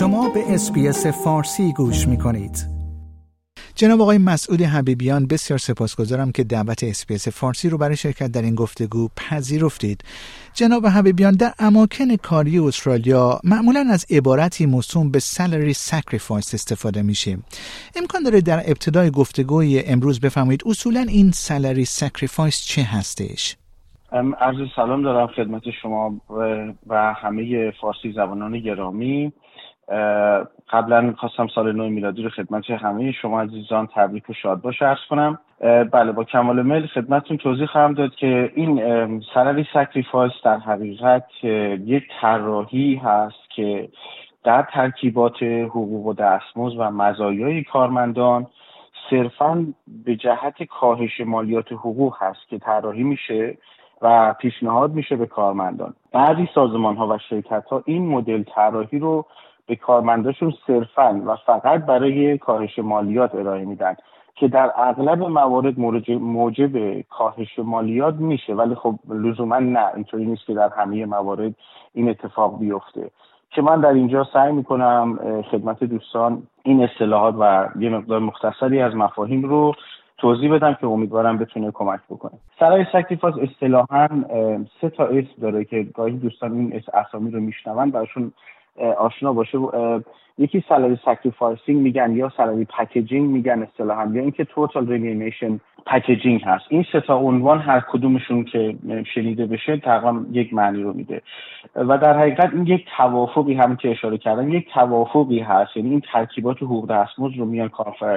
شما به SBS فارسی گوش می کنید. جناب آقای مسعود حبیبیان بسیار سپاسگزارم که دعوت SBS فارسی رو برای شرکت در این گفتگو پذیرفتید. جناب حبیبیان در اماکن کاری استرالیا معمولا از عبارتی موسوم به salary sacrifice استفاده میشه. امکان داره در ابتدای گفتگوی امروز بفرمایید اصولا این salary sacrifice چه هستش؟ عرض سلام دارم خدمت شما و همه فارسی زبانان گرامی قبلا خواستم سال نو میلادی رو خدمت همه شما عزیزان تبریک و شاد باش. عرض کنم بله با کمال میل خدمتتون توضیح خواهم داد که این salary sacrifice در حقیقت یک طراحی هست که در ترکیبات حقوق و دستمزد و مزایای کارمندان صرفا به جهت کاهش مالیات حقوق هست که طراحی میشه و پیشنهاد میشه به کارمندان. بعضی سازمان ها و شرکت ها این مدل طراحی رو به کارمنداشون صرفا و فقط برای کاهش مالیات ارائه میدن که در اغلب موارد موجب کاهش مالیات میشه. ولی خب لزوما نه اینطوری نیست که در همه موارد این اتفاق بیفته. که من در اینجا سعی می‌کنم خدمت دوستان این اصطلاحات و یه مقدار مختصری از مفاهیم رو توضیح بدم که امیدوارم بتونه کمک بکنه. salary sacrifice اصطلاحا سه تا اسم داره که گاهی دوستان این اسامی رو میشنون براشون آشنا باشه. یکی salary sacrificing میگن یا salary packaging میگن اصطلاحا یا اینکه total remuneration packaging هست. این سه تا عنوان هر کدومشون که شنیده بشه تقریبا یک معنی رو میده. و در حقیقت این یک توافقی هم که اشاره کردن یک توافقی هست. یعنی این ترکیبات حقوق دستمزد رو میان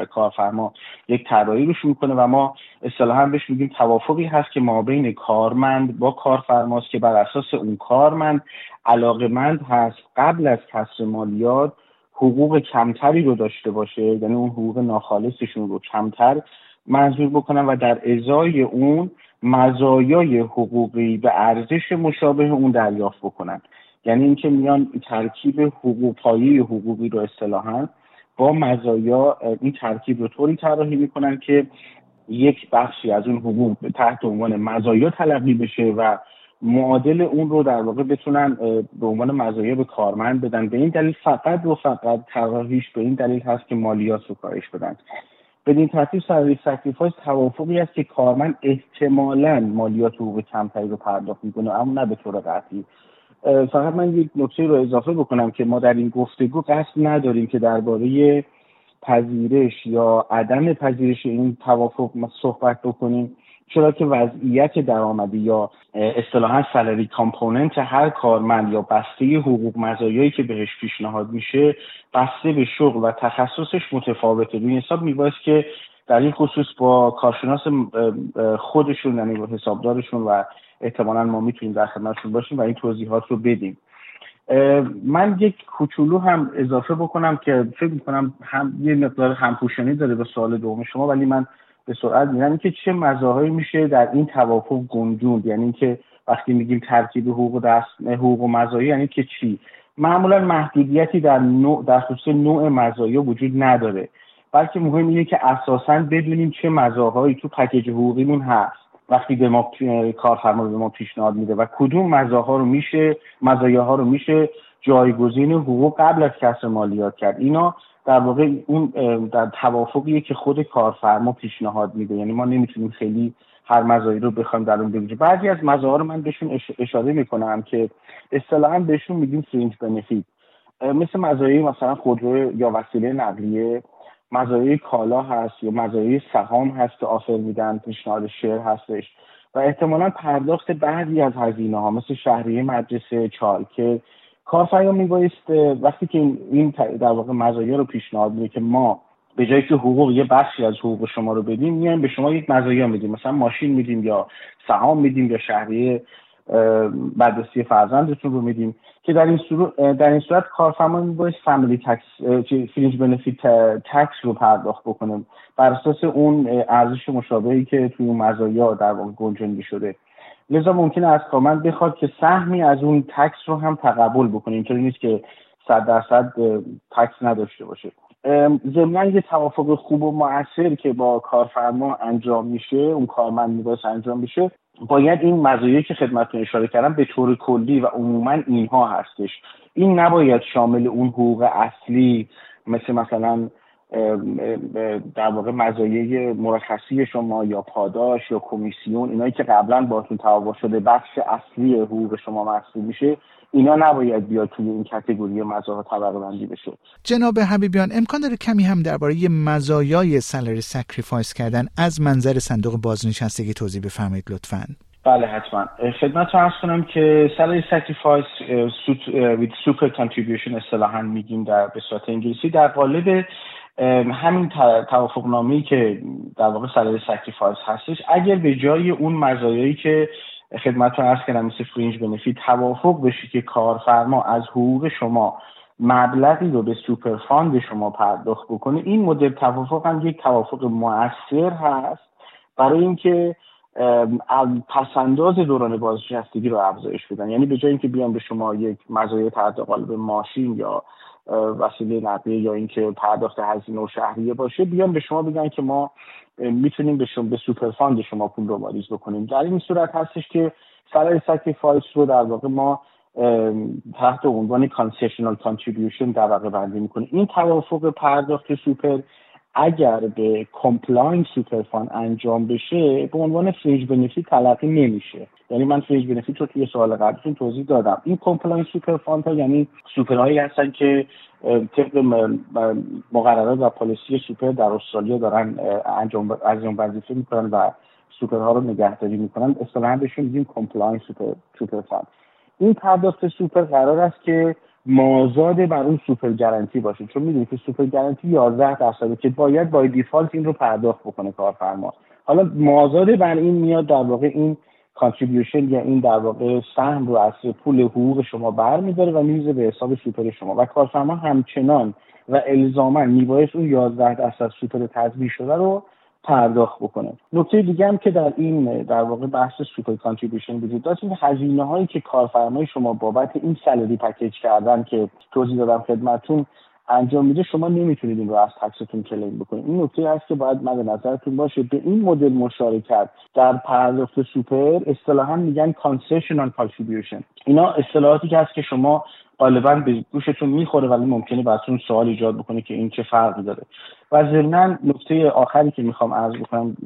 کارفرما یک طراحی روش می‌کنه و ما اصطلاحا بهش میگیم توافقی هست که ما بین کارمند با کارفرماست که بر اساس اون کارمند علاقمند هست قبل از کسر مالیات حقوق کمتری رو داشته باشه یعنی اون حقوق ناخالصشون رو کمتر منظور بکنن و در ازای اون مزایای حقوقی به ارزش مشابه اون دریافت بکنن. یعنی اینکه میان ترکیب حقوق حقوقی رو اصطلاحا با مزایا این ترکیب رو طوری طراحی می‌کنن که یک بخشی از اون حقوق تحت عنوان مزایا تلقی بشه و معادل اون رو در واقع بتونن به عنوان مزایا به کارمند بدن. به این دلیل فقط و فقط طراحیش به این دلیل هست که مالیات رو کاهش بدن. بدین ترتیب salary sacrifice توافقی است که کارمند احتمالا مالیات حقوق کمتری رو پرداخت می‌کنه اما نه به طور قطعی. فقط من یک نکته رو اضافه بکنم که ما در این گفتگو قصد نداریم که درباره پذیرش یا عدم پذیرش این توافق صحبت بکنیم چرا که وضعیت درآمدی یا اصطلاحا سالری کامپوننت هر کارمند یا بسته حقوق مزایایی که بهش پیشنهاد میشه بسته به شغل و تخصصش متفاوته. روی حساب میبایست که در این خصوص با کارشناس خودشون یعنی حسابدارشون و احتمالا ما می‌تونیم در خدمتشون باشیم و این توضیحات رو بدیم. من یک کوچولو هم اضافه بکنم که فکر می‌کنم هم یه مقدار همپوشانی داره به سوال دوم شما ولی من به سرعت میرم. که چه مزایایی میشه در این توافق گنجوند؟ یعنی اینکه وقتی میگیم ترکیب حقوق دست حقوق و مزایا یعنی که چی؟ معمولا محدودیتی در نوع در خصوص نوع مزایا وجود نداره. بلکه مهم اینه که اساسا بدونیم چه مزایایی تو پکیج حقوقیمون هست. وقتی به ما کارفرما به ما پیشنهاد میده و کدوم مزاها رو میشه مزایاها رو میشه جایگزین حقوق قبل از کسر مالیات کرد. اینا در واقع اون در توافقیه که خود کارفرما پیشنهاد میده. یعنی ما نمی‌تونیم خیلی هر مزایی رو بخوایم در اون بگیریم. بعضی از مزایا رو من بهشون اشاره می‌کنم که اصطلاحا بهشون میگیم فرینج بنفیت مثل مزایای مثلا خودرو یا وسیله نقلیه. مزایای کالا هست یا مزایای سهام هست که آفر میدن پیشنهاد شیر هستش. و احتمالا پرداخت بعضی از هزینه ها مثل شهریه مدرسه چالکه کارفرما میبایست وقتی که این در واقع مزایا رو پیشنهاد میده که ما به جایی که حقوق یه بخشی از حقوق شما رو بدیم میایم به شما یک مزایا میدیم. مثلا ماشین میدیم یا سهام میدیم یا شهریه بررسی فرزندتون رو میدیم. که در این در این صورت کارفرما میبایست فامیلی تکس فرینج بنفیت تکس رو پرداخت بکنه. بر اساس اون ارزش مشابهی که توی اون مزایا در واقع گنجونده شده. لذا ممکنه از کارمند بخواد که سهمی از اون تکس رو هم تقبل بکنه. اینطوری نیست که صد درصد تکس نداشته باشه. ضمنا یه توافق خوب و موثر که با کارفرما انجام میشه اون کارمند میبایست انجام میشه باید این مزایایی که خدمتتون اشاره کردم به طور کلی و عموما اینها هستش. این نباید شامل اون حقوق اصلی مثل مثلا در واقع مزایای مرخصی شما یا پاداش یا کمیسیون اینایی که قبلا باتون توافق شده بخش اصلی حقوق شما محسوب میشه. اینا نباید بیاد توی این category مزایا طبقه بندی بشه. جناب حبیبیان امکان داره کمی هم درباره مزایای salary sacrifice کردن از منظر صندوق بازنشستگی توضیح بفرمایید لطفا. بله حتما. خدمتتون عرض کنم که salary sacrifice with super contribution اصطلاحا میگیم در به صورت انگلیسی. در قالب همین توافق نامه‌ای که در واقع salary sacrifice هستش اگر به جای اون مزایایی که خدمتتون عرض کردم مثل fringe benefit توافق بشه که کارفرما از حقوق شما مبلغی رو به super fund شما پرداخت بکنه. این مدل توافق هم یک توافق موثر هست برای اینکه پس‌انداز دوران بازنشستگی رو افزایش بدن. یعنی به جای اینکه بیان به شما یک مزایای تحت قالب ماشین یا وسیله نقلیه یا اینکه پرداخت هزینه و شهریه باشه بیان به شما بگن که ما می‌تونیم به شما به super fund شما پول رو واریز بکنیم. در این صورت هستش که salary sacrifice رو در واقع ما تحت عنوان concessional contribution طبقه بندی می‌کنیم. این توافق پرداخت سوپر اگر به compliant super fund انجام بشه به عنوان fringe benefit تلقی نمیشه. یعنی من fringe benefit رو توی سوال قبلتون توضیح دادم. این compliant super fund ها یعنی سوپرهایی هستن که طبق مقررات و policy super در استرالیا دارن انجام انجام وظیفه می‌کنن و سوپرها رو نگهداری می‌کنن. اصطلاحا بهشون میگیم compliant super super fund این پرداخت سوپر قرار است که مازاد بر اون super guarantee باشه. چون می‌دونید که super guarantee 11 درصده که باید by default این رو پرداخت بکنه کارفرما. حالا مازاد بر این میاد در واقع این contribution یا این در واقع سهم رو از پول حقوق شما برمیداره و میریزه به حساب سوپر شما. و کارفرما همچنان و الزاما میبایست اون 11 درصد سوپر تضمین شده رو پرداخت بکنه. نکته دیگه هم که در این در واقع بحث super contribution وجود داشت این هزینه هایی که کارفرمای شما بابت این salary package کردن که توضیح دادم خدمتتون انجام میده شما نمی‌تونید این رو از tax تون claim بکنید. این نکته هست که باید مد نظرتون باشه. به این مدل مشارکت در پرداخت سوپر اصطلاحا میگن concessional contribution اینا اصطلاحاتی که هست که شما غالبا به گوشتون می‌خوره ولی ممکنه براتون سوال ایجاد بکنه که این چه فرقی داره. و ضمنا نکته آخری که می‌خوام عرض بکنم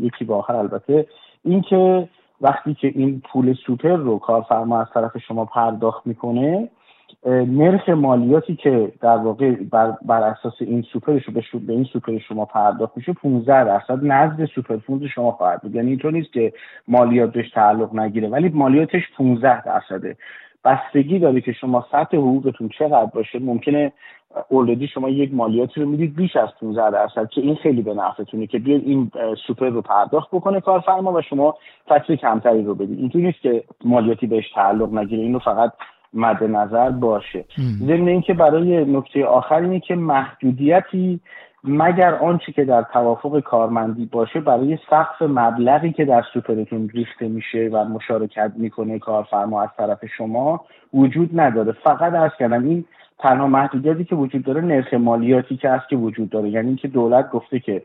یکی به آخر البته این که وقتی که این پول سوپر رو کارفرما از طرف شما پرداخت می‌کنه نرخ مالیاتی که در واقع بر, بر اساس این سوپرش به, به این سوپر شما پرداخت میشه 15 درصد نزد super fund شما خواهد بود. یعنی اینطور نیست که مالیات بهش تعلق نگیره ولی مالیاتش 15 درصده. بستگی داره که شما سطح حقوقتون چقدر باشه ممکنه already شما یک مالیاتی رو می‌دید بیش از 15 درصد که این خیلی به نفعتونه که بیاد این سوپر رو پرداخت بکنه کارفرما و شما فصل کمتری رو بدید. اینطور نیست که مالیاتی بهش تعلق نگیره اینو فقط مد نظر باشه. ضمن اینکه برای نکته آخر اینه که محدودیتی مگر آنچه که در توافق کارمندی باشه برای سقف مبلغی که در سوپرتون ریخته میشه و مشارکت می‌کنه کارفرما از طرف شما وجود نداره. فقط از کردم این تنها محدودیتی که وجود داره نرخ مالیاتی که هست که وجود داره. یعنی اینکه دولت گفته که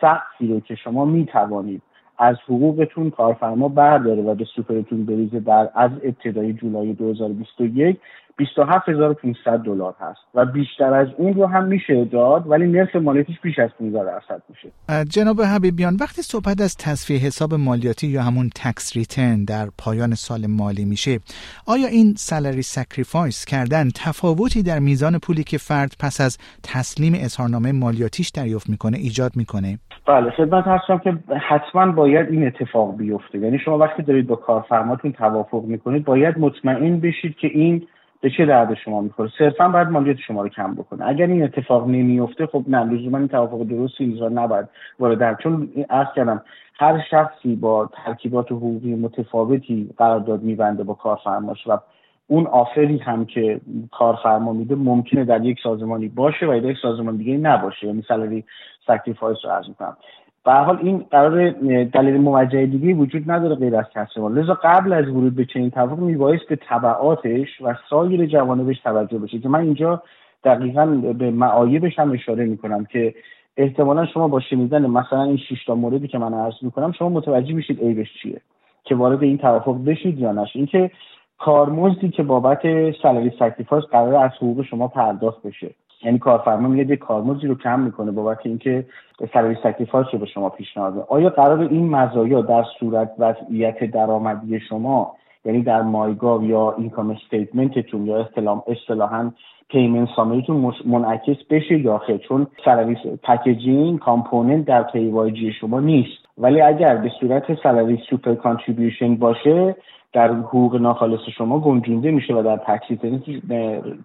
سقفی رو که شما می‌توانید از حقوقتون کارفرما برداره و به سوپرتون بریزه در از ابتدای جولای 2021 27500 دلار هست. و بیشتر از اون رو هم میشه داد ولی نرخ مالیاتش بیش از 15 درصد میشه. جناب حبیبیان وقتی صحبت از تصفیه حساب مالیاتی یا همون tax return در پایان سال مالی میشه آیا این salary sacrifice کردن تفاوتی در میزان پولی که فرد پس از تسلیم اظهارنامه مالیاتیش دریافت می‌کنه ایجاد می‌کنه؟ بله خدمت هستم که حتما باید این اتفاق بیفته. یعنی شما وقتی دارید با کارفرماتون توافق می‌کنید باید مطمئن بشید که این به چه درد شما می‌خوره؟ صرفا باید مالیات شما رو کم بکنه. اگر این اتفاق نمیفته خب نه لزوما این توافق درست اینجا نباید وارد چون عرض کردم هر شخصی با ترکیبات حقوقی متفاوتی قرارداد میبنده با کارفرماش و اون offer ی هم که کارفرما میده ممکنه در یک سازمانی باشه و در یک سازمان دیگه نباشه. یعنی salary sacrifice رو عرض می‌کنم. به حال این قرار دلیل موجه دیگه وجود نداره غیر از کسر لذا قبل از ورود به چنین توافق میبایست به تبعاتش و سایر جوانبش توجه بشه. که من اینجا دقیقا به معایبش هم اشاره می‌کنم که احتمالا شما با شنیدن مثلا این شش تا موردی که من عرض می‌کنم شما متوجه میشید عیبش چیه. که وارد این توافق بشید یا نشید اینکه کارمزدی که بابت salary sacrifice قرار از حقوق شما پرداخت بشه. یعنی کارفرما میاد یه کارمزدی رو کم می‌کنه بابت اینکه salary sacrifice رو به شما پیشنهاد آیا قرار این مزایا در صورت وضعیت درآمدی شما یعنی در myGov یا income statement تون یا اصطلاحا payment summary تون منعکس بشه یا خیر چون salary packaging component در PAYG شما نیست. ولی اگر به صورت salary super contribution باشه در حقوق ناخالص شما گنجونده میشه و در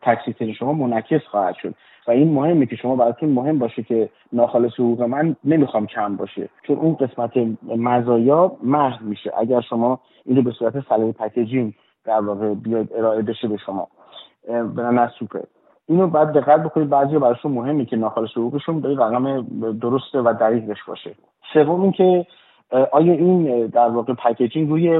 tax return شما منعکس خواهد شد. و این مهمه که شما براتون مهم باشه که ناخالص حقوق من نمی‌خوام کم باشه. چون اون قسمت مزایا محو میشه. اگر شما اینو به صورت salary packaging در واقع بیاید ارائه بشه به شما. به سوپر. اینو باید دقت بکنید بعضی براشون مهمه که ناخالص حقوقشون به رقم درسته و دقیقش باشه. سوم اینکه آیا این در واقع packaging روی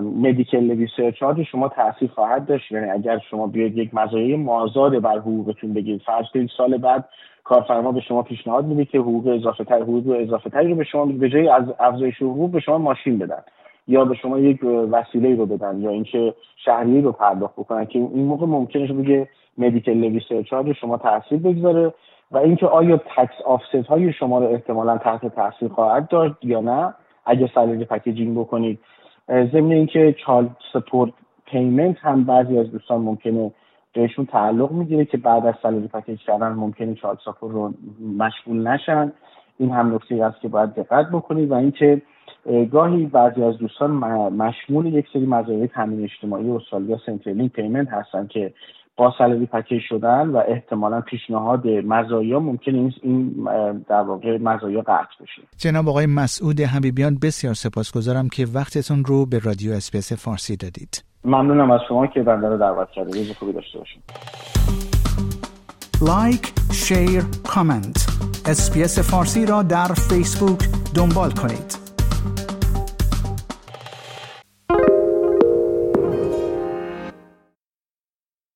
Medicare levy surcharge شما تاثیر خواهد داشت؟ یعنی اگر شما بیاید یک مزایای مازاد بر حقوقتون بگیرید فرض کنید سال بعد کارفرما به شما پیشنهاد میده که حقوق اضافه تر حقوق اضافه تری رو به شما به جای از افزایش حقوق به شما ماشین بدن یا به شما یک وسیله رو بدن یا اینکه شهریه رو پرداخت بکنن که این موقع ممکنه به Medicare levy surcharge شما تاثیر بگذاره و اینکه آیا tax offset های شما رو احتمالا تحت تاثیر خواهد داشت یا نه. اگه salary packaging بکنید. ضمن اینکه child support payment هم بعضی از دوستان ممکنه بهشون تعلق می‌گیره که بعد از salary package کردن ممکنه child support رو مشمول نشن. این هم نکته است که باید دقت بکنید و اینکه گاهی بعضی از دوستان مشمول یک سری مزایای تامین اجتماعی استرالیا یا Centrelink payment هستن که با salary package شدن و احتمالا پیشنهاد مزایا ممکن این این در واقع مزایا قطع بشه. جناب آقای مسعود حبیبیان بسیار سپاسگزارم که وقتتون رو به رادیو SBS فارسی دادید. ممنونم از شما که بنده رو دعوت کردید. روز خوبی داشته باشید. like share comment SBS فارسی را در فیسبوک دنبال کنید.